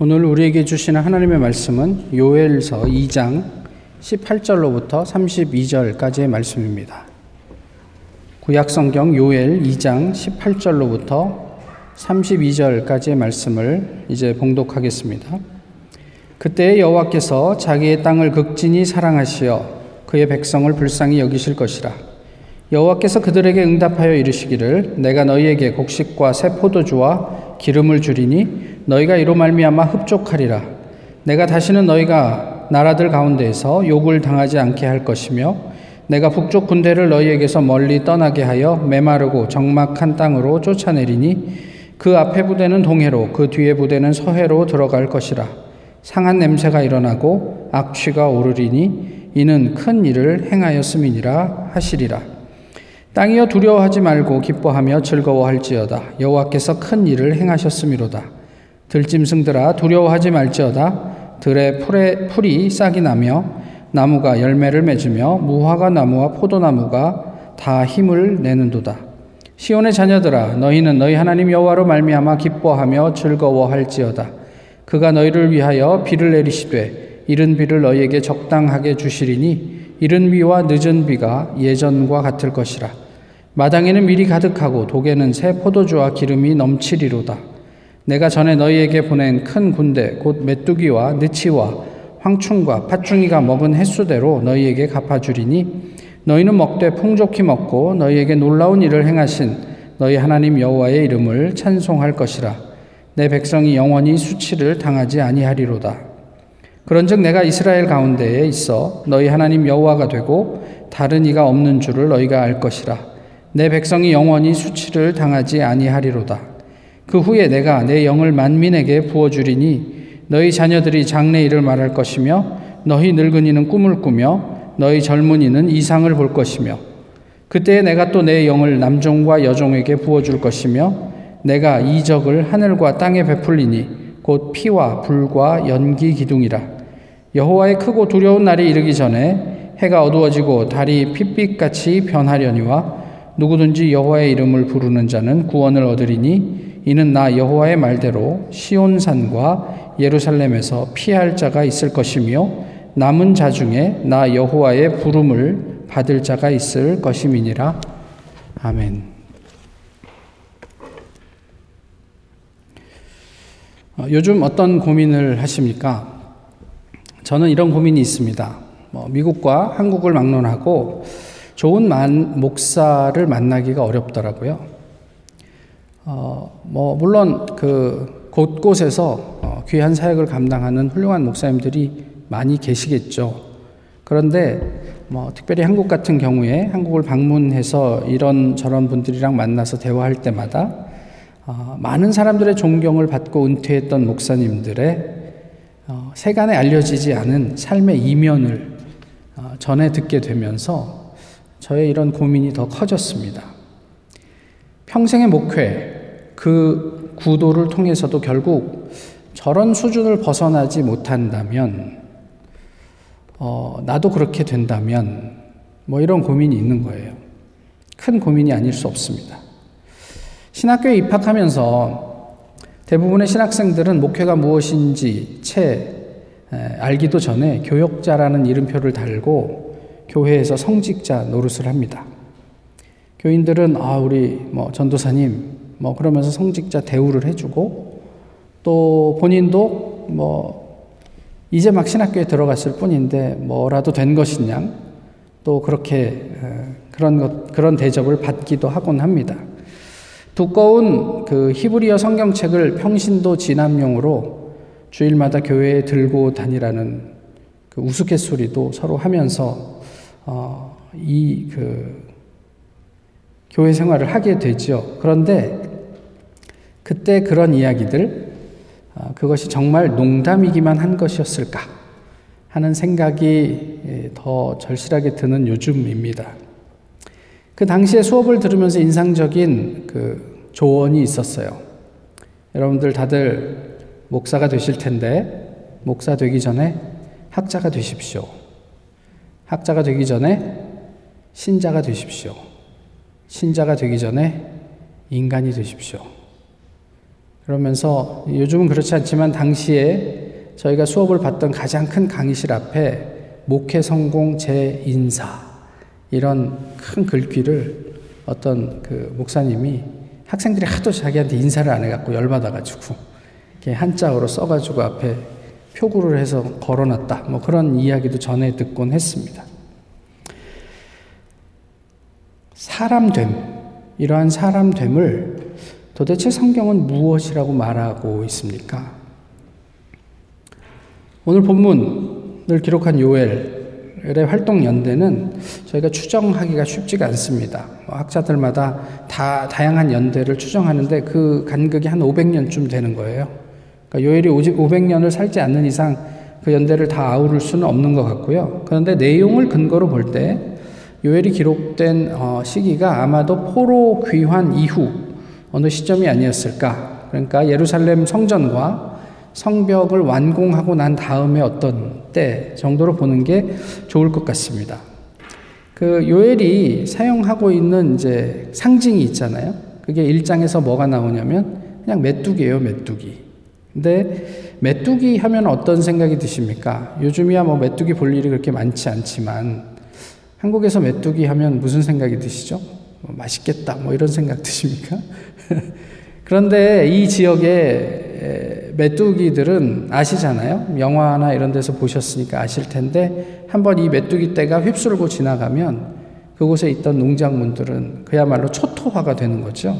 오늘 우리에게 주시는 하나님의 말씀은 요엘서 2장 18절로부터 32절까지의 말씀입니다. 구약 성경 요엘 2장 18절로부터 32절까지의 말씀을 이제 봉독하겠습니다. 그때 여호와께서 자기의 땅을 극진히 사랑하시어 그의 백성을 불쌍히 여기실 것이라. 여호와께서 그들에게 응답하여 이르시기를 내가 너희에게 곡식과 새 포도주와 기름을 주리니 너희가 이로 말미암아 흡족하리라. 내가 다시는 너희가 나라들 가운데에서 욕을 당하지 않게 할 것이며 내가 북쪽 군대를 너희에게서 멀리 떠나게 하여 메마르고 적막한 땅으로 쫓아내리니 그 앞에 부대는 동해로 그 뒤에 부대는 서해로 들어갈 것이라. 상한 냄새가 일어나고 악취가 오르리니 이는 큰 일을 행하였음이니라 하시리라. 땅이여 두려워하지 말고 기뻐하며 즐거워할지어다. 여호와께서 큰 일을 행하셨음이로다. 들짐승들아 두려워하지 말지어다 들의 풀에 풀이 싹이 나며 나무가 열매를 맺으며 무화과 나무와 포도나무가 다 힘을 내는도다 시온의 자녀들아 너희는 너희 하나님 여호와로 말미암아 기뻐하며 즐거워할지어다 그가 너희를 위하여 비를 내리시되 이른 비를 너희에게 적당하게 주시리니 이른 비와 늦은 비가 예전과 같을 것이라 마당에는 밀이 가득하고 독에는 새 포도주와 기름이 넘치리로다. 내가 전에 너희에게 보낸 큰 군대 곧 메뚜기와 느치와 황충과 팥중이가 먹은 횟수대로 너희에게 갚아주리니 너희는 먹되 풍족히 먹고 너희에게 놀라운 일을 행하신 너희 하나님 여호와의 이름을 찬송할 것이라. 내 백성이 영원히 수치를 당하지 아니하리로다. 그런즉 내가 이스라엘 가운데에 있어 너희 하나님 여호와가 되고 다른 이가 없는 줄을 너희가 알 것이라 내 백성이 영원히 수치를 당하지 아니하리로다. 그 후에 내가 내 영을 만민에게 부어주리니 너희 자녀들이 장래 일을 말할 것이며 너희 늙은이는 꿈을 꾸며 너희 젊은이는 이상을 볼 것이며 그때 내가 또 내 영을 남종과 여종에게 부어줄 것이며 내가 이적을 하늘과 땅에 베풀리니 곧 피와 불과 연기 기둥이라. 여호와의 크고 두려운 날이 이르기 전에 해가 어두워지고 달이 핏빛같이 변하려니와 누구든지 여호와의 이름을 부르는 자는 구원을 얻으리니 이는 나 여호와의 말대로 시온산과 예루살렘에서 피할 자가 있을 것이며 남은 자 중에 나 여호와의 부름을 받을 자가 있을 것임이니라. 아멘. 어, 요즘 어떤 고민을 하십니까? 저는 이런 고민이 있습니다. 뭐 미국과 한국을 막론하고 좋은 만, 목사를 만나기가 어렵더라고요. 어, 뭐 물론 그 곳곳에서 어, 귀한 사역을 감당하는 훌륭한 목사님들이 많이 계시겠죠. 그런데 뭐 특별히 한국 같은 경우에 한국을 방문해서 이런 저런 분들이랑 만나서 대화할 때마다 어, 많은 사람들의 존경을 받고 은퇴했던 목사님들의 어, 세간에 알려지지 않은 삶의 이면을 어, 전해 듣게 되면서 저의 이런 고민이 더 커졌습니다. 평생의 목회, 그 구도를 통해서도 결국 저런 수준을 벗어나지 못한다면, 어, 나도 그렇게 된다면, 뭐 이런 고민이 있는 거예요. 큰 고민이 아닐 수 없습니다. 신학교에 입학하면서 대부분의 신학생들은 목회가 무엇인지 채 알기도 전에 교역자라는 이름표를 달고 교회에서 성직자 노릇을 합니다. 교인들은 아 우리 뭐 전도사님 뭐 그러면서 성직자 대우를 해주고 또 본인도 뭐 이제 막 신학교에 들어갔을 뿐인데 뭐라도 된 것이냐 또 그렇게 그런 것 그런 대접을 받기도 하곤 합니다. 두꺼운 그 히브리어 성경책을 평신도 진압용으로 주일마다 교회에 들고 다니라는 그 우스갯소리도 서로 하면서 어, 이 그 교회 생활을 하게 되죠. 그런데 그때 그런 이야기들, 아, 그것이 정말 농담이기만 한 것이었을까 하는 생각이 예, 더 절실하게 드는 요즘입니다. 그 당시에 수업을 들으면서 인상적인 그 조언이 있었어요. 여러분들 다들 목사가 되실 텐데, 목사 되기 전에 학자가 되십시오. 학자가 되기 전에 신자가 되십시오. 신자가 되기 전에 인간이 되십시오. 그러면서 요즘은 그렇지 않지만 당시에 저희가 수업을 받던 가장 큰 강의실 앞에 목회 성공 재인사 이런 큰 글귀를 어떤 그 목사님이 학생들이 하도 자기한테 인사를 안 해갖고 열받아가지고 한자어로 써가지고 앞에 표구를 해서 걸어놨다. 뭐 그런 이야기도 전에 듣곤 했습니다. 사람됨, 이러한 사람됨을 도대체 성경은 무엇이라고 말하고 있습니까? 오늘 본문을 기록한 요엘의 활동 연대는 저희가 추정하기가 쉽지가 않습니다. 뭐 학자들마다 다 다양한 연대를 추정하는데 그 간극이 한 500년쯤 되는 거예요. 그러니까 요엘이 500년을 살지 않는 이상 그 연대를 다 아우를 수는 없는 것 같고요. 그런데 내용을 근거로 볼 때 요엘이 기록된 어, 시기가 아마도 포로 귀환 이후 어느 시점이 아니었을까. 그러니까 예루살렘 성전과 성벽을 완공하고 난 다음에 어떤 때 정도로 보는 게 좋을 것 같습니다. 그 요엘이 사용하고 있는 이제 상징이 있잖아요. 그게 1장에서 뭐가 나오냐면 그냥 메뚜기예요, 메뚜기. 근데 메뚜기 하면 어떤 생각이 드십니까? 요즘이야 뭐 메뚜기 볼 일이 그렇게 많지 않지만 한국에서 메뚜기 하면 무슨 생각이 드시죠? 뭐 맛있겠다 뭐 이런 생각 드십니까? 그런데 이 지역의 메뚜기들은 아시잖아요. 영화나 이런 데서 보셨으니까 아실 텐데 한번 이 메뚜기 떼가 휩쓸고 지나가면 그곳에 있던 농작물들은 그야말로 초토화가 되는 거죠.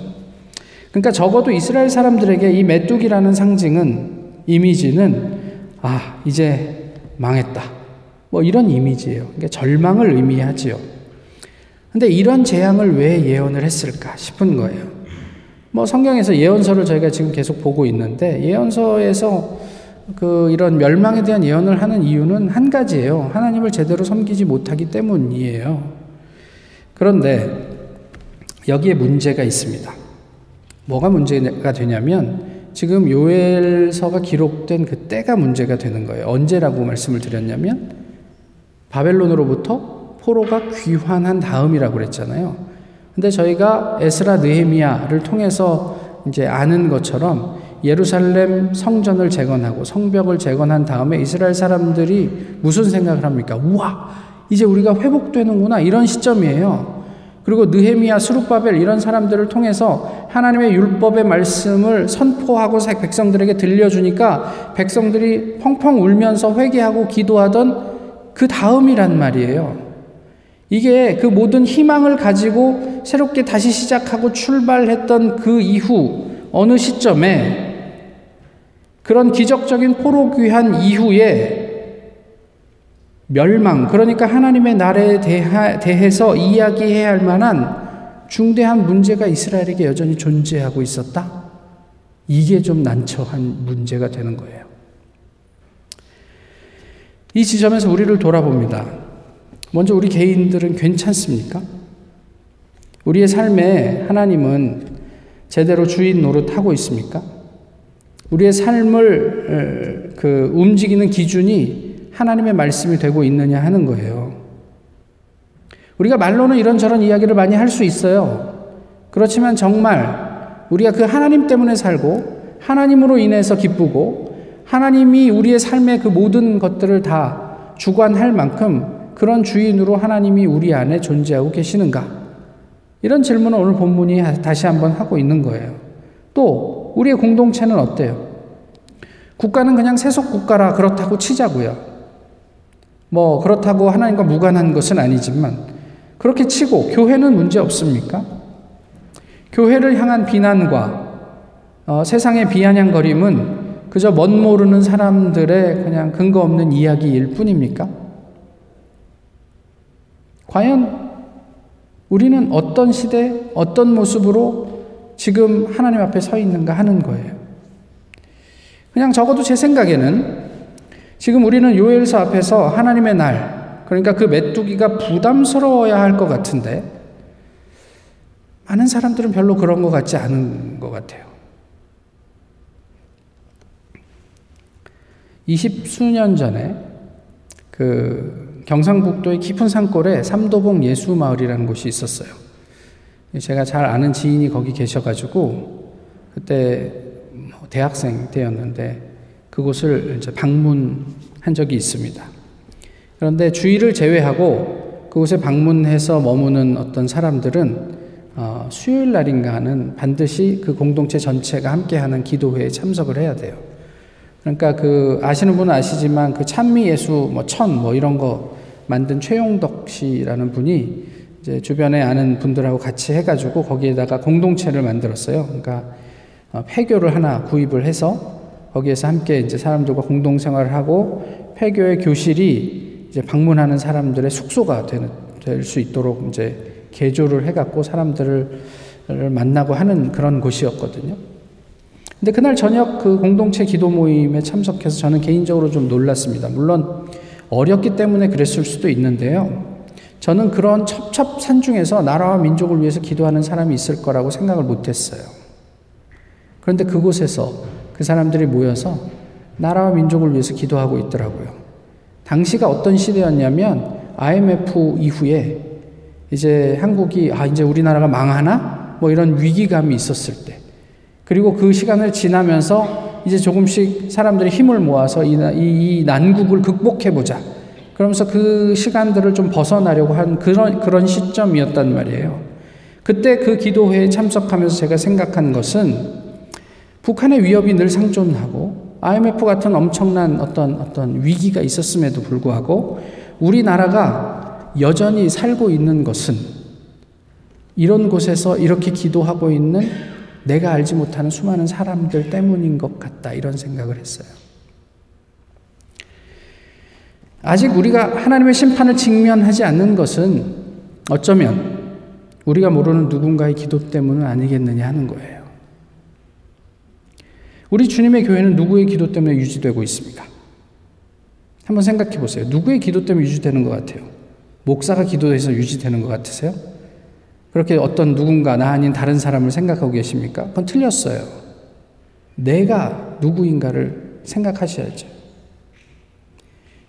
그러니까 적어도 이스라엘 사람들에게 이 메뚜기라는 상징은 이미지는 아 이제 망했다. 뭐 이런 이미지예요. 그러니까 절망을 의미하지요. 근데 이런 재앙을 왜 예언을 했을까 싶은 거예요. 뭐 성경에서 예언서를 저희가 지금 계속 보고 있는데 예언서에서 그 이런 멸망에 대한 예언을 하는 이유는 한 가지예요. 하나님을 제대로 섬기지 못하기 때문이에요. 그런데 여기에 문제가 있습니다. 뭐가 문제가 되냐면 지금 요엘서가 기록된 그 때가 문제가 되는 거예요. 언제라고 말씀을 드렸냐면 바벨론으로부터 포로가 귀환한 다음이라고 그랬잖아요. 근데 저희가 에스라 느헤미야를 통해서 이제 아는 것처럼 예루살렘 성전을 재건하고 성벽을 재건한 다음에 이스라엘 사람들이 무슨 생각을 합니까? 우와, 이제 우리가 회복되는구나 이런 시점이에요. 그리고 느헤미야, 스룹바벨 이런 사람들을 통해서 하나님의 율법의 말씀을 선포하고 백성들에게 들려주니까 백성들이 펑펑 울면서 회개하고 기도하던 그 다음이란 말이에요. 이게 그 모든 희망을 가지고 새롭게 다시 시작하고 출발했던 그 이후 어느 시점에 그런 기적적인 포로 귀한 이후에 멸망, 그러니까 하나님의 나라에 대해서 이야기해야 할 만한 중대한 문제가 이스라엘에게 여전히 존재하고 있었다? 이게 좀 난처한 문제가 되는 거예요. 이 지점에서 우리를 돌아봅니다. 먼저 우리 개인들은 괜찮습니까? 우리의 삶에 하나님은 제대로 주인 노릇하고 있습니까? 우리의 삶을 그 움직이는 기준이 하나님의 말씀이 되고 있느냐 하는 거예요. 우리가 말로는 이런저런 이야기를 많이 할 수 있어요. 그렇지만 정말 우리가 그 하나님 때문에 살고 하나님으로 인해서 기쁘고 하나님이 우리의 삶의 그 모든 것들을 다 주관할 만큼 그런 주인으로 하나님이 우리 안에 존재하고 계시는가? 이런 질문을 오늘 본문이 다시 한번 하고 있는 거예요. 또 우리의 공동체는 어때요? 국가는 그냥 세속 국가라 그렇다고 치자고요. 뭐 그렇다고 하나님과 무관한 것은 아니지만 그렇게 치고 교회는 문제 없습니까? 교회를 향한 비난과 어, 세상의 비아냥거림은 그저 멋 모르는 사람들의 그냥 근거 없는 이야기일 뿐입니까? 과연 우리는 어떤 시대, 어떤 모습으로 지금 하나님 앞에 서 있는가 하는 거예요. 그냥 적어도 제 생각에는 지금 우리는 요엘서 앞에서 하나님의 날, 그러니까 그 메뚜기가 부담스러워야 할 것 같은데, 많은 사람들은 별로 그런 것 같지 않은 것 같아요. 20 수년 전에 그 경상북도의 깊은 산골에 삼도봉 예수마을이라는 곳이 있었어요. 제가 잘 아는 지인이 거기 계셔가지고 그때 대학생 때였는데 그곳을 방문한 적이 있습니다. 그런데 주일을 제외하고 그곳에 방문해서 머무는 어떤 사람들은 어, 수요일 날인가는 반드시 그 공동체 전체가 함께하는 기도회에 참석을 해야 돼요. 그러니까 그 아시는 분은 아시지만 그 찬미 예수 뭐 천뭐 이런 거 만든 최용덕 씨라는 분이 이제 주변에 아는 분들하고 같이 해가지고 거기에다가 공동체를 만들었어요. 그러니까 어, 폐교를 하나 구입을 해서 거기에서 함께 이제 사람들과 공동 생활을 하고 폐교의 교실이 이제 방문하는 사람들의 숙소가 될 수 있도록 이제 개조를 해갖고 사람들을 만나고 하는 그런 곳이었거든요. 근데 그날 저녁 그 공동체 기도 모임에 참석해서 저는 개인적으로 좀 놀랐습니다. 물론 어렸기 때문에 그랬을 수도 있는데요. 저는 그런 첩첩산 중에서 나라와 민족을 위해서 기도하는 사람이 있을 거라고 생각을 못 했어요. 그런데 그곳에서 그 사람들이 모여서 나라와 민족을 위해서 기도하고 있더라고요. 당시가 어떤 시대였냐면 IMF 이후에 이제 한국이 아 이제 우리나라가 망하나 뭐 이런 위기감이 있었을 때 그리고 그 시간을 지나면서 이제 조금씩 사람들이 힘을 모아서 이, 이, 이 난국을 극복해 보자. 그러면서 그 시간들을 좀 벗어나려고 한 그런 그런 시점이었단 말이에요. 그때 그 기도회에 참석하면서 제가 생각한 것은 북한의 위협이 늘 상존하고 IMF 같은 엄청난 어떤 어떤 위기가 있었음에도 불구하고 우리나라가 여전히 살고 있는 것은 이런 곳에서 이렇게 기도하고 있는 내가 알지 못하는 수많은 사람들 때문인 것 같다. 이런 생각을 했어요. 아직 우리가 하나님의 심판을 직면하지 않는 것은 어쩌면 우리가 모르는 누군가의 기도 때문은 아니겠느냐 하는 거예요. 우리 주님의 교회는 누구의 기도 때문에 유지되고 있습니까? 한번 생각해 보세요. 누구의 기도 때문에 유지되는 것 같아요? 목사가 기도해서 유지되는 것 같으세요? 그렇게 어떤 누군가 나 아닌 다른 사람을 생각하고 계십니까? 그건 틀렸어요. 내가 누구인가를 생각하셔야죠.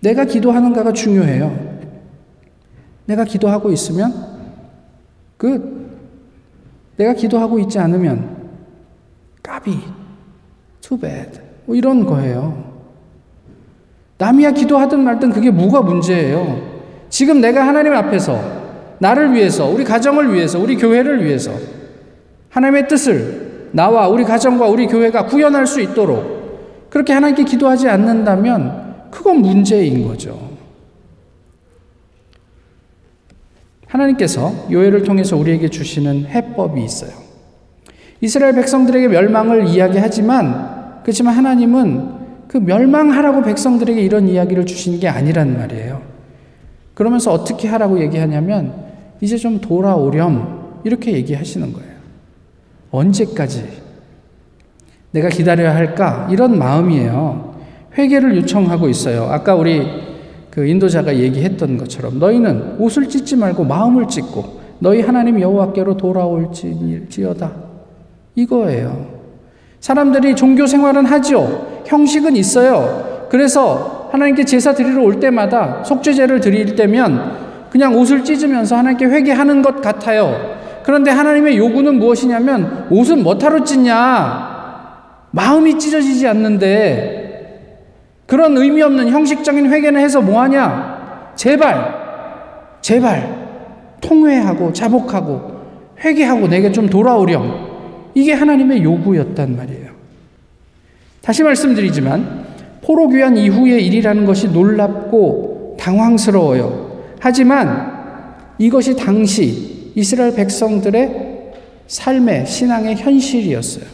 내가 기도하는가가 중요해요. 내가 기도하고 있으면 그 내가 기도하고 있지 않으면 까비, too bad 뭐 이런 거예요. 남이야 기도하든 말든 그게 뭐가 문제예요. 지금 내가 하나님 앞에서 나를 위해서, 우리 가정을 위해서, 우리 교회를 위해서 하나님의 뜻을 나와 우리 가정과 우리 교회가 구현할 수 있도록 그렇게 하나님께 기도하지 않는다면 그건 문제인 거죠. 하나님께서 요해를 통해서 우리에게 주시는 해법이 있어요. 이스라엘 백성들에게 멸망을 이야기하지만 그렇지만 하나님은 그 멸망하라고 백성들에게 이런 이야기를 주신 게 아니란 말이에요. 그러면서 어떻게 하라고 얘기하냐면 이제 좀 돌아오렴. 이렇게 얘기하시는 거예요. 언제까지 내가 기다려야 할까? 이런 마음이에요. 회개를 요청하고 있어요. 아까 우리 그 인도자가 얘기했던 것처럼 너희는 옷을 찢지 말고 마음을 찢고 너희 하나님 여호와께로 돌아올지어다. 이거예요. 사람들이 종교 생활은 하죠. 형식은 있어요. 그래서 하나님께 제사 드리러 올 때마다 속죄제를 드릴 때면 그냥 옷을 찢으면서 하나님께 회개하는 것 같아요. 그런데 하나님의 요구는 무엇이냐면 옷은 뭐하러 찢냐? 마음이 찢어지지 않는데 그런 의미 없는 형식적인 회개는 해서 뭐하냐? 제발, 제발 통회하고 자복하고 회개하고 내게 좀 돌아오렴. 이게 하나님의 요구였단 말이에요. 다시 말씀드리지만 포로 귀환 이후의 일이라는 것이 놀랍고 당황스러워요. 하지만 이것이 당시 이스라엘 백성들의 삶의 신앙의 현실이었어요.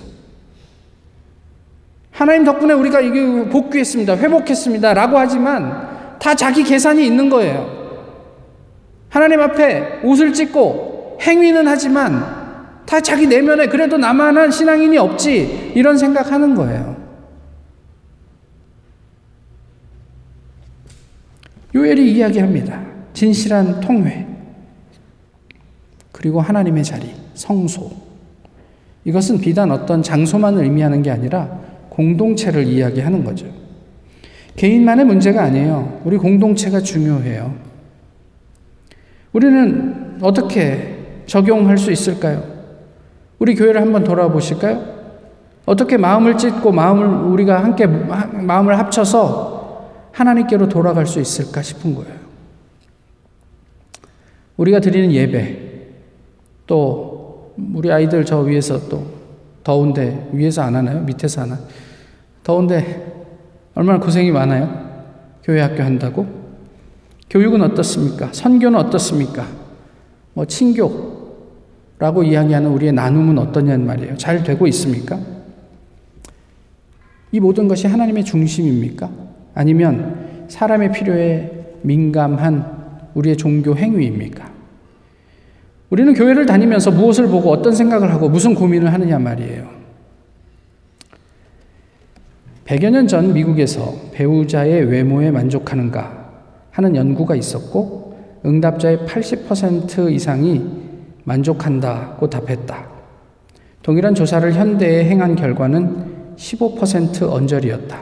하나님 덕분에 우리가 이게 복귀했습니다. 회복했습니다. 라고 하지만 다 자기 계산이 있는 거예요. 하나님 앞에 옷을 찢고 행위는 하지만 다 자기 내면에 그래도 나만한 신앙인이 없지. 이런 생각하는 거예요. 요엘이 이야기합니다. 진실한 통회, 그리고 하나님의 자리, 성소. 이것은 비단 어떤 장소만 의미하는 게 아니라 공동체를 이야기하는 거죠. 개인만의 문제가 아니에요. 우리 공동체가 중요해요. 우리는 어떻게 적용할 수 있을까요? 우리 교회를 한번 돌아보실까요? 어떻게 마음을 찢고 마음을 우리가 함께 마음을 합쳐서 하나님께로 돌아갈 수 있을까 싶은 거예요. 우리가 드리는 예배, 또 우리 아이들 저 위에서 또 더운데 위에서 안 하나요? 밑에서 하나? 더운데 얼마나 고생이 많아요? 교회 학교 한다고? 교육은 어떻습니까? 선교는 어떻습니까? 뭐 친교 라고 이야기하는 우리의 나눔은 어떠냐는 말이에요. 잘 되고 있습니까? 이 모든 것이 하나님의 중심입니까? 아니면 사람의 필요에 민감한 우리의 종교 행위입니까? 우리는 교회를 다니면서 무엇을 보고 어떤 생각을 하고 무슨 고민을 하느냐 말이에요. 100여 년 전 미국에서 배우자의 외모에 만족하는가 하는 연구가 있었고 응답자의 80% 이상이 만족한다고 답했다. 동일한 조사를 현대에 행한 결과는 15% 언저리였다.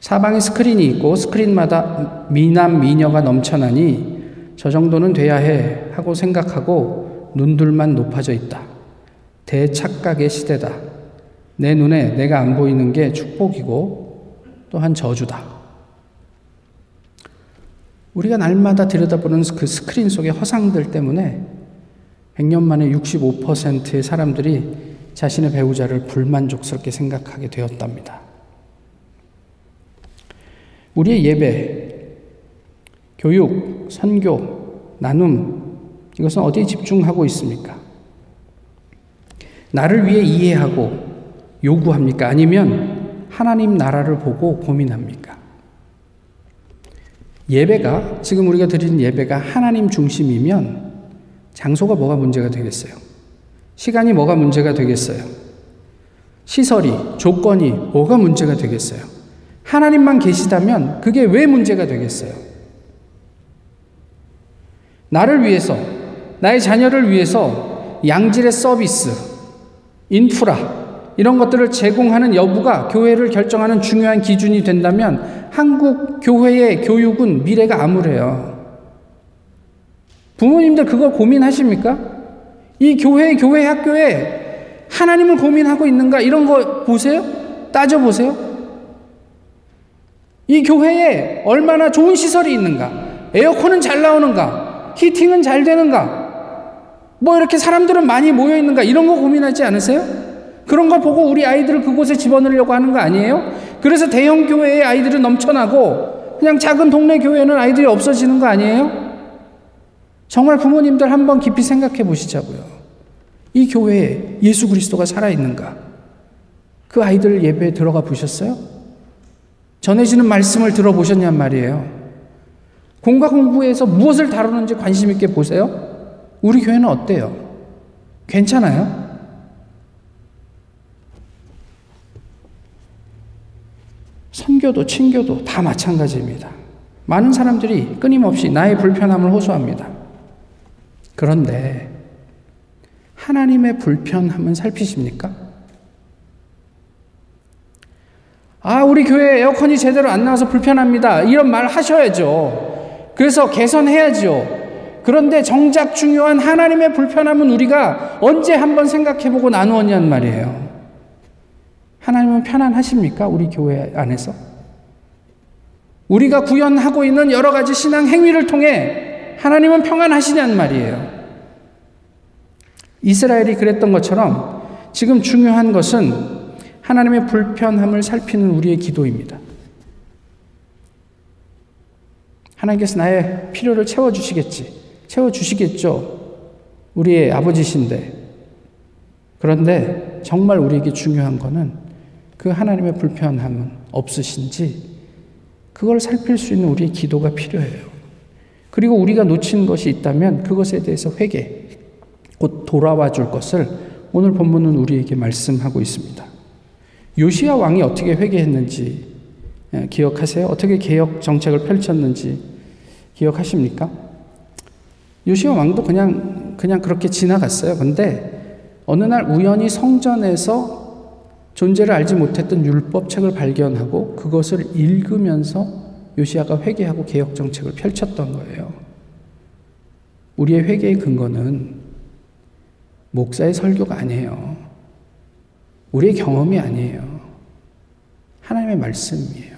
사방에 스크린이 있고 스크린마다 미남 미녀가 넘쳐나니 저 정도는 돼야 해 하고 생각하고 눈들만 높아져 있다. 대착각의 시대다. 내 눈에 내가 안 보이는 게 축복이고 또한 저주다. 우리가 날마다 들여다보는 그 스크린 속의 허상들 때문에 100년 만에 65%의 사람들이 자신의 배우자를 불만족스럽게 생각하게 되었답니다. 우리의 예배, 교육, 선교, 나눔, 이것은 어디에 집중하고 있습니까? 나를 위해 이해하고 요구합니까? 아니면 하나님 나라를 보고 고민합니까? 예배가, 지금 우리가 드리는 예배가 하나님 중심이면 장소가 뭐가 문제가 되겠어요? 시간이 뭐가 문제가 되겠어요? 시설이, 조건이 뭐가 문제가 되겠어요? 하나님만 계시다면 그게 왜 문제가 되겠어요? 나를 위해서, 나의 자녀를 위해서 양질의 서비스, 인프라, 이런 것들을 제공하는 여부가 교회를 결정하는 중요한 기준이 된다면 한국 교회의 교육은 미래가 암울해요. 부모님들 그걸 고민하십니까? 이 교회, 교회 학교에 하나님을 고민하고 있는가? 이런 거 보세요? 따져보세요? 이 교회에 얼마나 좋은 시설이 있는가? 에어컨은 잘 나오는가? 히팅은 잘 되는가? 뭐 이렇게 사람들은 많이 모여 있는가? 이런 거 고민하지 않으세요? 그런 거 보고 우리 아이들을 그곳에 집어넣으려고 하는 거 아니에요? 그래서 대형 교회에 아이들은 넘쳐나고 그냥 작은 동네 교회는 아이들이 없어지는 거 아니에요? 정말 부모님들 한번 깊이 생각해 보시자고요. 이 교회에 예수 그리스도가 살아있는가? 그 아이들 예배에 들어가 보셨어요? 전해지는 말씀을 들어보셨냔 말이에요. 공과 공부에서 무엇을 다루는지 관심 있게 보세요. 우리 교회는 어때요? 괜찮아요? 선교도 친교도 다 마찬가지입니다. 많은 사람들이 끊임없이 나의 불편함을 호소합니다. 그런데 하나님의 불편함은 살피십니까? 아, 우리 교회 에어컨이 제대로 안 나와서 불편합니다. 이런 말 하셔야죠. 그래서 개선해야죠. 그런데 정작 중요한 하나님의 불편함은 우리가 언제 한번 생각해보고 나누었냔 말이에요. 하나님은 편안하십니까? 우리 교회 안에서? 우리가 구현하고 있는 여러 가지 신앙 행위를 통해 하나님은 평안하시냔 말이에요. 이스라엘이 그랬던 것처럼 지금 중요한 것은 하나님의 불편함을 살피는 우리의 기도입니다. 하나님께서 나의 필요를 채워주시겠지. 채워주시겠죠. 우리의 아버지신데. 그런데 정말 우리에게 중요한 것은 그 하나님의 불편함은 없으신지 그걸 살필 수 있는 우리의 기도가 필요해요. 그리고 우리가 놓친 것이 있다면 그것에 대해서 회개, 곧 돌아와 줄 것을 오늘 본문은 우리에게 말씀하고 있습니다. 요시아 왕이 어떻게 회개했는지 예, 기억하세요? 어떻게 개혁 정책을 펼쳤는지 기억하십니까? 요시아 왕도 그냥 그냥 그렇게 지나갔어요. 근데 어느 날 우연히 성전에서 존재를 알지 못했던 율법책을 발견하고 그것을 읽으면서 요시아가 회개하고 개혁 정책을 펼쳤던 거예요. 우리의 회개의 근거는 목사의 설교가 아니에요. 우리의 경험이 아니에요. 하나님의 말씀이에요.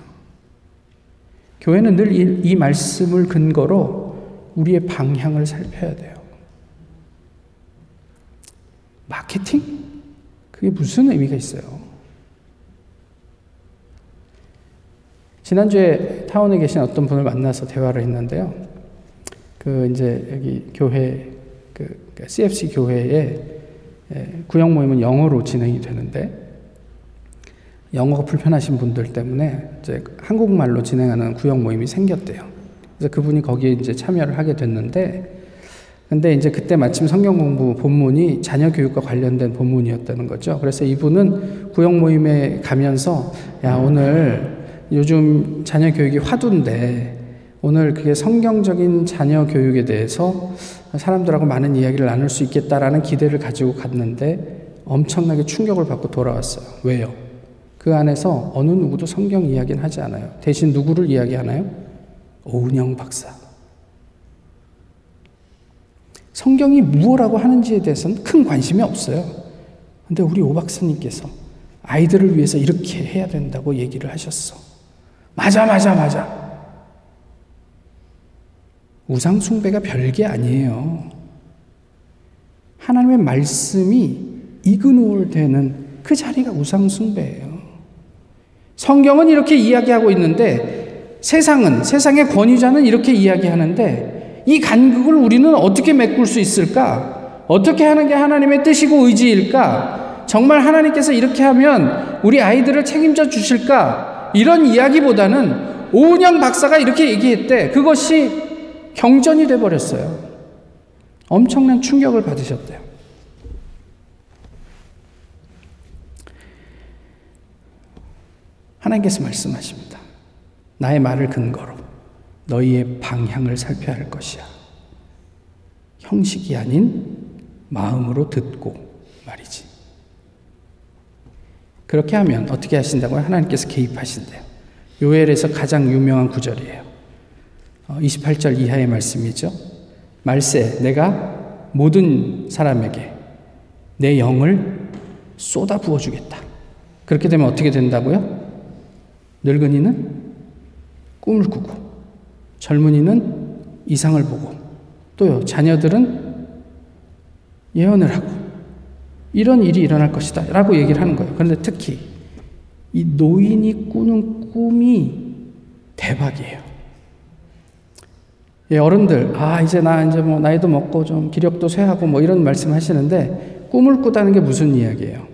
교회는 늘 이 말씀을 근거로 우리의 방향을 살펴야 돼요. 마케팅? 그게 무슨 의미가 있어요? 지난주에 타운에 계신 어떤 분을 만나서 대화를 했는데요. 그 이제 여기 교회 그 CFC 교회에 구역 모임은 영어로 진행이 되는데 영어가 불편하신 분들 때문에 이제 한국말로 진행하는 구역 모임이 생겼대요. 그래서 그분이 거기에 이제 참여를 하게 됐는데 근데 이제 그때 마침 성경 공부 본문이 자녀 교육과 관련된 본문이었다는 거죠. 그래서 이분은 구역 모임에 가면서 야, 오늘 요즘 자녀 교육이 화두인데 오늘 그게 성경적인 자녀 교육에 대해서 사람들하고 많은 이야기를 나눌 수 있겠다라는 기대를 가지고 갔는데 엄청나게 충격을 받고 돌아왔어요. 왜요? 그 안에서 어느 누구도 성경 이야기는 하지 않아요. 대신 누구를 이야기하나요? 오은영 박사. 성경이 무엇라고 하는지에 대해서는 큰 관심이 없어요. 근데 우리 오 박사님께서 아이들을 위해서 이렇게 해야 된다고 얘기를 하셨어. 맞아, 맞아, 맞아. 우상숭배가 별게 아니에요. 하나님의 말씀이 이그노울 되는 그 자리가 우상숭배예요. 성경은 이렇게 이야기하고 있는데 세상은, 세상의 권위자는 이렇게 이야기하는데 이 간극을 우리는 어떻게 메꿀 수 있을까? 어떻게 하는 게 하나님의 뜻이고 의지일까? 정말 하나님께서 이렇게 하면 우리 아이들을 책임져 주실까? 이런 이야기보다는 오은영 박사가 이렇게 얘기했대. 그것이 경전이 돼 버렸어요. 엄청난 충격을 받으셨대요. 하나님께서 말씀하십니다. 나의 말을 근거로 너희의 방향을 살펴야 할 것이야. 형식이 아닌 마음으로 듣고 말이지. 그렇게 하면 어떻게 하신다고요? 하나님께서 개입하신대요. 요엘에서 가장 유명한 구절이에요. 28절 어, 이하의 말씀이죠. 말세, 내가 모든 사람에게 내 영을 쏟아 부어 주겠다. 그렇게 되면 어떻게 된다고요? 늙은이는 꿈을 꾸고, 젊은이는 이상을 보고 또요 자녀들은 예언을 하고 이런 일이 일어날 것이다 라고 얘기를 하는 거예요. 그런데 특히 이 노인이 꾸는 꿈이 대박이에요. 예, 어른들, 아, 이제 나 이제 뭐 나이도 먹고 좀 기력도 쇠하고 뭐 이런 말씀 하시는데 꿈을 꾸다는 게 무슨 이야기예요?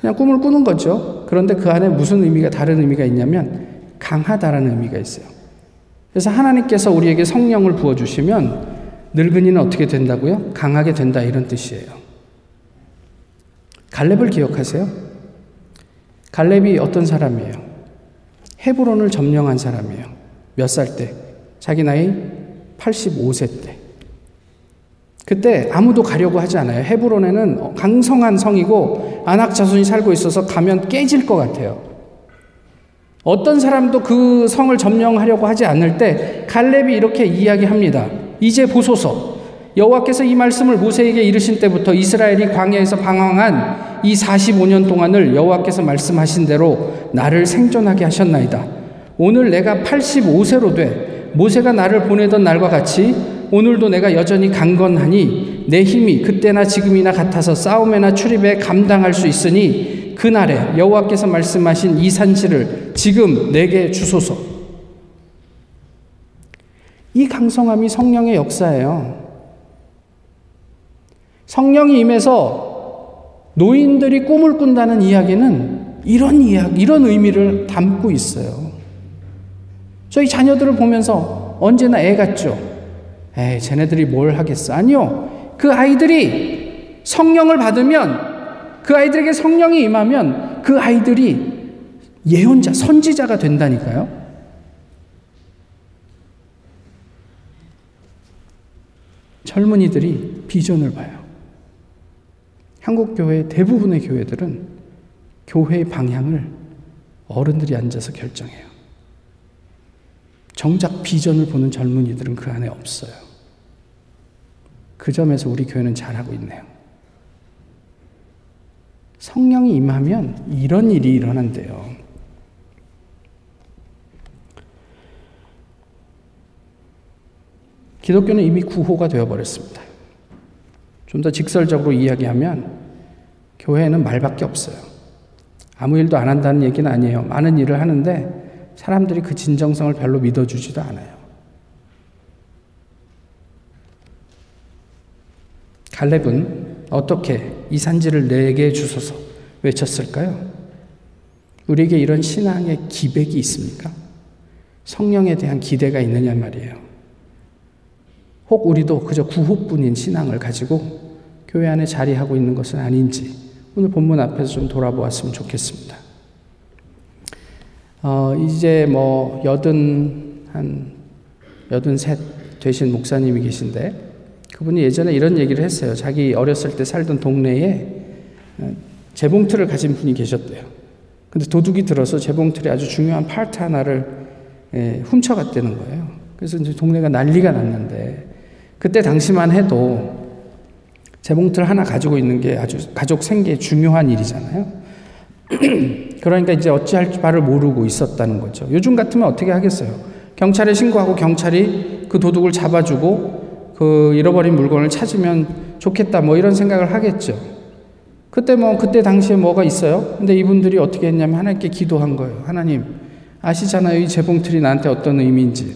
그냥 꿈을 꾸는 거죠. 그런데 그 안에 무슨 의미가, 다른 의미가 있냐면 강하다라는 의미가 있어요. 그래서 하나님께서 우리에게 성령을 부어주시면 늙은이는 어떻게 된다고요? 강하게 된다 이런 뜻이에요. 갈렙을 기억하세요? 갈렙이 어떤 사람이에요? 헤브론을 점령한 사람이에요. 몇 살 때? 자기 나이 85세 때. 그때 아무도 가려고 하지 않아요. 헤브론에는 강성한 성이고 안악 자손이 살고 있어서 가면 깨질 것 같아요. 어떤 사람도 그 성을 점령하려고 하지 않을 때 갈렙이 이렇게 이야기합니다. 이제 보소서. 여호와께서 이 말씀을 모세에게 이르신 때부터 이스라엘이 광야에서 방황한 이 45년 동안을 여호와께서 말씀하신 대로 나를 생존하게 하셨나이다. 오늘 내가 85세로 돼 모세가 나를 보내던 날과 같이 오늘도 내가 여전히 강건하니 내 힘이 그때나 지금이나 같아서 싸움에나 출입에 감당할 수 있으니 그날에 여호와께서 말씀하신 이 산지를 지금 내게 주소서. 이 강성함이 성령의 역사예요. 성령이 임해서 노인들이 꿈을 꾼다는 이야기는 이런 이야기, 이런 의미를 담고 있어요. 저희 자녀들을 보면서 언제나 애 같죠? 에이, 쟤네들이 뭘 하겠어? 아니요. 그 아이들이 성령을 받으면 그 아이들에게 성령이 임하면 그 아이들이 예언자, 선지자가 된다니까요. 젊은이들이 비전을 봐요. 한국 교회 대부분의 교회들은 교회의 방향을 어른들이 앉아서 결정해요. 정작 비전을 보는 젊은이들은 그 안에 없어요. 그 점에서 우리 교회는 잘하고 있네요. 성령이 임하면 이런 일이 일어난대요. 기독교는 이미 구호가 되어버렸습니다. 좀 더 직설적으로 이야기하면 교회는 말밖에 없어요. 아무 일도 안 한다는 얘기는 아니에요. 많은 일을 하는데 사람들이 그 진정성을 별로 믿어주지도 않아요. 갈렙은 어떻게 이 산지를 내게 주소서 외쳤을까요? 우리에게 이런 신앙의 기백이 있습니까? 성령에 대한 기대가 있느냐 말이에요. 혹 우리도 그저 구호뿐인 신앙을 가지고 교회 안에 자리하고 있는 것은 아닌지 오늘 본문 앞에서 좀 돌아보았으면 좋겠습니다. 어, 이제 뭐 여든 한 여든 셋 되신 목사님이 계신데 그분이 예전에 이런 얘기를 했어요. 자기 어렸을 때 살던 동네에 어, 재봉틀을 가진 분이 계셨대요. 근데 도둑이 들어서 재봉틀에 아주 중요한 파트 하나를 예, 훔쳐갔다는 거예요. 그래서 이제 동네가 난리가 났는데 그때 당시만 해도 재봉틀 하나 가지고 있는 게 아주 가족 생계에 중요한 일이잖아요. 그러니까 이제 어찌할 바를 모르고 있었다는 거죠. 요즘 같으면 어떻게 하겠어요? 경찰에 신고하고 경찰이 그 도둑을 잡아주고 그 잃어버린 물건을 찾으면 좋겠다 뭐 이런 생각을 하겠죠. 그때 뭐 그때 당시에 뭐가 있어요? 근데 이분들이 어떻게 했냐면 하나님께 기도한 거예요. 하나님 아시잖아요. 이 재봉틀이 나한테 어떤 의미인지.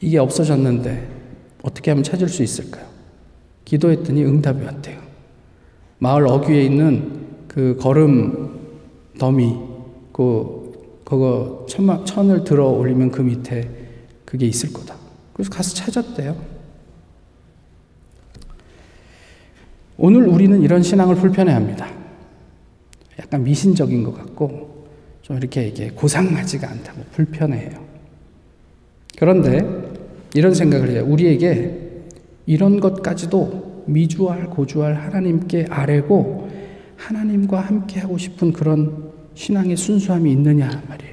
이게 없어졌는데 어떻게 하면 찾을 수 있을까요? 기도했더니 응답이 왔대요. 마을 어귀에 있는 그 걸음 더미, 그, 그거 천마, 천을 들어 올리면 그 밑에 그게 있을 거다. 그래서 가서 찾았대요. 오늘 우리는 이런 신앙을 불편해 합니다. 약간 미신적인 것 같고, 좀 이렇게 이게 고상하지가 않다고 불편해해요. 그런데 이런 생각을 해요. 우리에게 이런 것까지도 미주알 고주알 하나님께 아뢰고 하나님과 함께 하고 싶은 그런 신앙의 순수함이 있느냐 말이에요.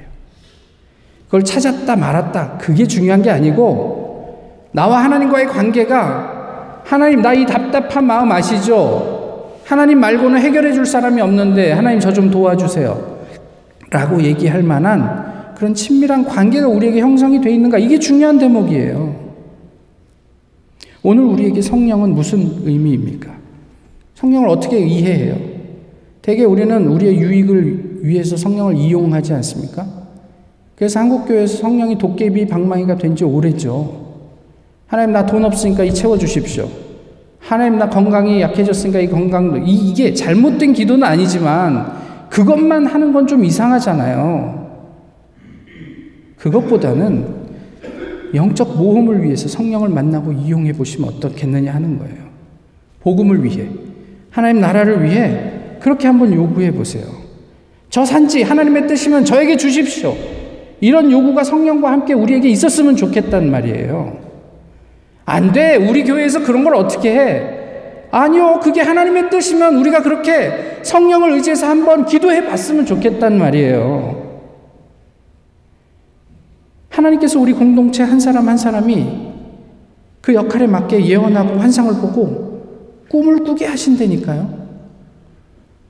그걸 찾았다 말았다 그게 중요한 게 아니고 나와 하나님과의 관계가 하나님 나 이 답답한 마음 아시죠? 하나님 말고는 해결해 줄 사람이 없는데 하나님 저 좀 도와주세요. 라고 얘기할 만한 그런 친밀한 관계가 우리에게 형성이 돼 있는가 이게 중요한 대목이에요. 오늘 우리에게 성령은 무슨 의미입니까? 성령을 어떻게 이해해요? 대개 우리는 우리의 유익을 위해서 성령을 이용하지 않습니까? 그래서 한국교회에서 성령이 도깨비 방망이가 된 지 오래죠. 하나님 나 돈 없으니까 이 채워주십시오. 하나님 나 건강이 약해졌으니까 이 건강, 이, 이게 잘못된 기도는 아니지만 그것만 하는 건 좀 이상하잖아요. 그것보다는 영적 모험을 위해서 성령을 만나고 이용해 보시면 어떻겠느냐 하는 거예요. 복음을 위해. 하나님 나라를 위해 그렇게 한번 요구해 보세요. 저 산지 하나님의 뜻이면 저에게 주십시오. 이런 요구가 성령과 함께 우리에게 있었으면 좋겠단 말이에요. 안 돼. 우리 교회에서 그런 걸 어떻게 해? 아니요. 그게 하나님의 뜻이면 우리가 그렇게 성령을 의지해서 한번 기도해 봤으면 좋겠단 말이에요. 하나님께서 우리 공동체 한 사람 한 사람이 그 역할에 맞게 예언하고 환상을 보고 꿈을 꾸게 하신다니까요.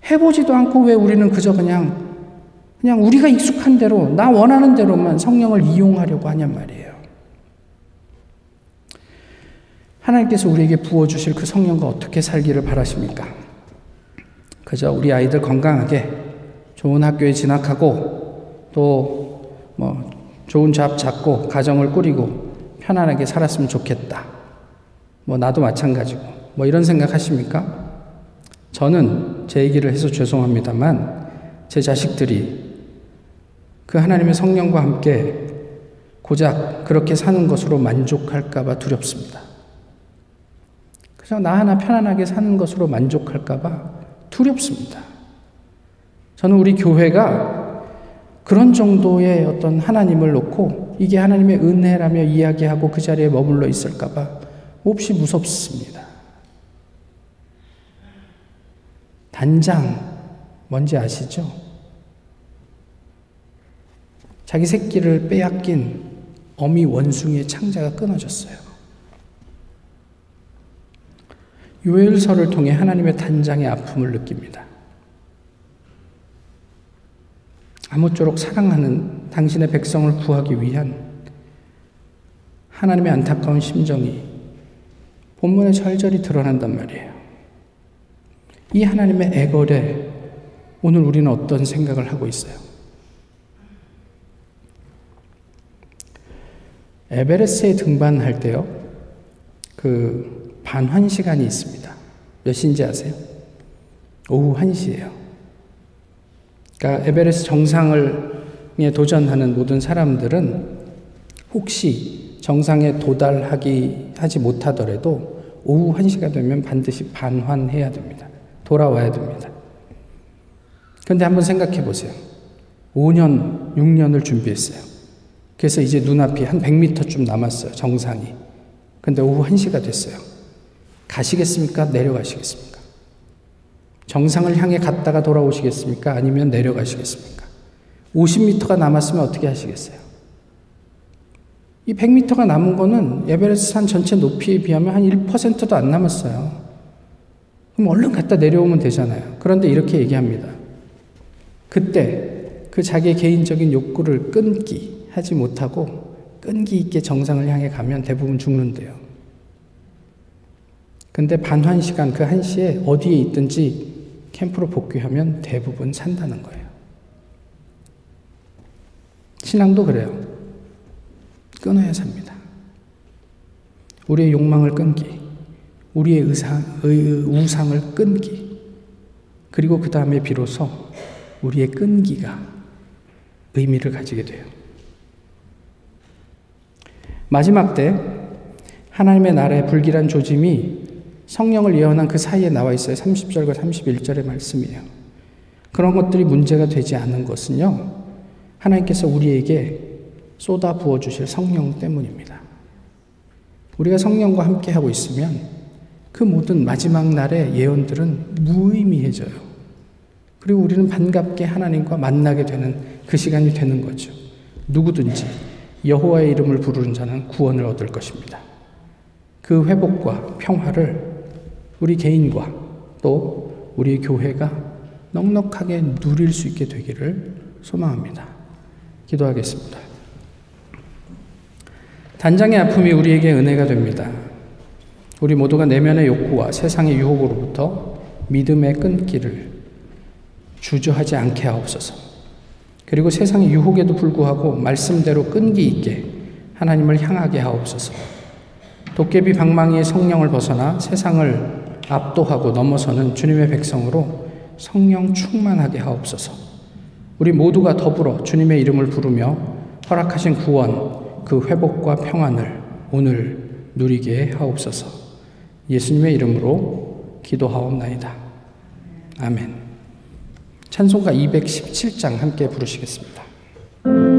해보지도 않고 왜 우리는 그저 그냥 그냥 우리가 익숙한 대로 나 원하는 대로만 성령을 이용하려고 하냔 말이에요. 하나님께서 우리에게 부어 주실 그 성령과 어떻게 살기를 바라십니까? 그저 우리 아이들 건강하게 좋은 학교에 진학하고 또뭐 좋은 잡 잡고 가정을 꾸리고 편안하게 살았으면 좋겠다. 뭐 나도 마찬가지고 뭐 이런 생각 하십니까? 저는 제 얘기를 해서 죄송합니다만 제 자식들이 그 하나님의 성령과 함께 고작 그렇게 사는 것으로 만족할까봐 두렵습니다. 그래서 나 하나 편안하게 사는 것으로 만족할까봐 두렵습니다. 저는 우리 교회가 그런 정도의 어떤 하나님을 놓고 이게 하나님의 은혜라며 이야기하고 그 자리에 머물러 있을까봐 몹시 무섭습니다. 단장, 뭔지 아시죠? 자기 새끼를 빼앗긴 어미 원숭이의 창자가 끊어졌어요. 요엘서를 통해 하나님의 단장의 아픔을 느낍니다. 아무쪼록 사랑하는 당신의 백성을 구하기 위한 하나님의 안타까운 심정이 본문에 절절히 드러난단 말이에요. 이 하나님의 애걸에 오늘 우리는 어떤 생각을 하고 있어요? 에베레스트에 등반할 때요, 그 반환 시간이 있습니다. 몇 시인지 아세요? 오후 1시예요. 그러니까 에베레스트 정상을 도전하는 모든 사람들은 혹시 정상에 도달하기 하지 못하더라도 오후 1시가 되면 반드시 반환해야 됩니다. 돌아와야 됩니다. 그런데 한번 생각해 보세요. 5년, 6년을 준비했어요. 그래서 이제 눈앞이 한 100m쯤 남았어요. 정상이. 근데 오후 1시가 됐어요. 가시겠습니까? 내려가시겠습니까? 정상을 향해 갔다가 돌아오시겠습니까? 아니면 내려가시겠습니까? 50m가 남았으면 어떻게 하시겠어요? 이 100m가 남은 거는 에베레스트 산 전체 높이에 비하면 한 1%도 안 남았어요. 그럼 얼른 갔다 내려오면 되잖아요. 그런데 이렇게 얘기합니다. 그때 그 자기의 개인적인 욕구를 끊기 하지 못하고 끈기 있게 정상을 향해 가면 대부분 죽는데요. 근데 반환 시간 그 한시에 어디에 있든지 캠프로 복귀하면 대부분 산다는 거예요. 신앙도 그래요. 끊어야 삽니다. 우리의 욕망을 끊기, 우리의 의상, 의, 우상을 끊기, 그리고 그 다음에 비로소 우리의 끈기가 의미를 가지게 돼요. 마지막 때 하나님의 나라의 불길한 조짐이 성령을 예언한 그 사이에 나와 있어요. 30절과 31절의 말씀이에요. 그런 것들이 문제가 되지 않은 것은요. 하나님께서 우리에게 쏟아 부어 주실 성령 때문입니다. 우리가 성령과 함께 하고 있으면 그 모든 마지막 날의 예언들은 무의미해져요. 그리고 우리는 반갑게 하나님과 만나게 되는 그 시간이 되는 거죠. 누구든지 여호와의 이름을 부르는 자는 구원을 얻을 것입니다. 그 회복과 평화를 우리 개인과 또 우리 교회가 넉넉하게 누릴 수 있게 되기를 소망합니다. 기도하겠습니다. 단장의 아픔이 우리에게 은혜가 됩니다. 우리 모두가 내면의 욕구와 세상의 유혹으로부터 믿음의 끈기를 주저하지 않게 하옵소서. 그리고 세상의 유혹에도 불구하고 말씀대로 끈기 있게 하나님을 향하게 하옵소서. 도깨비 방망이의 성령을 벗어나 세상을 압도하고 넘어서는 주님의 백성으로 성령 충만하게 하옵소서. 우리 모두가 더불어 주님의 이름을 부르며 허락하신 구원, 그 회복과 평안을 오늘 누리게 하옵소서. 예수님의 이름으로 기도하옵나이다. 아멘. 찬송가 217장 함께 부르시겠습니다.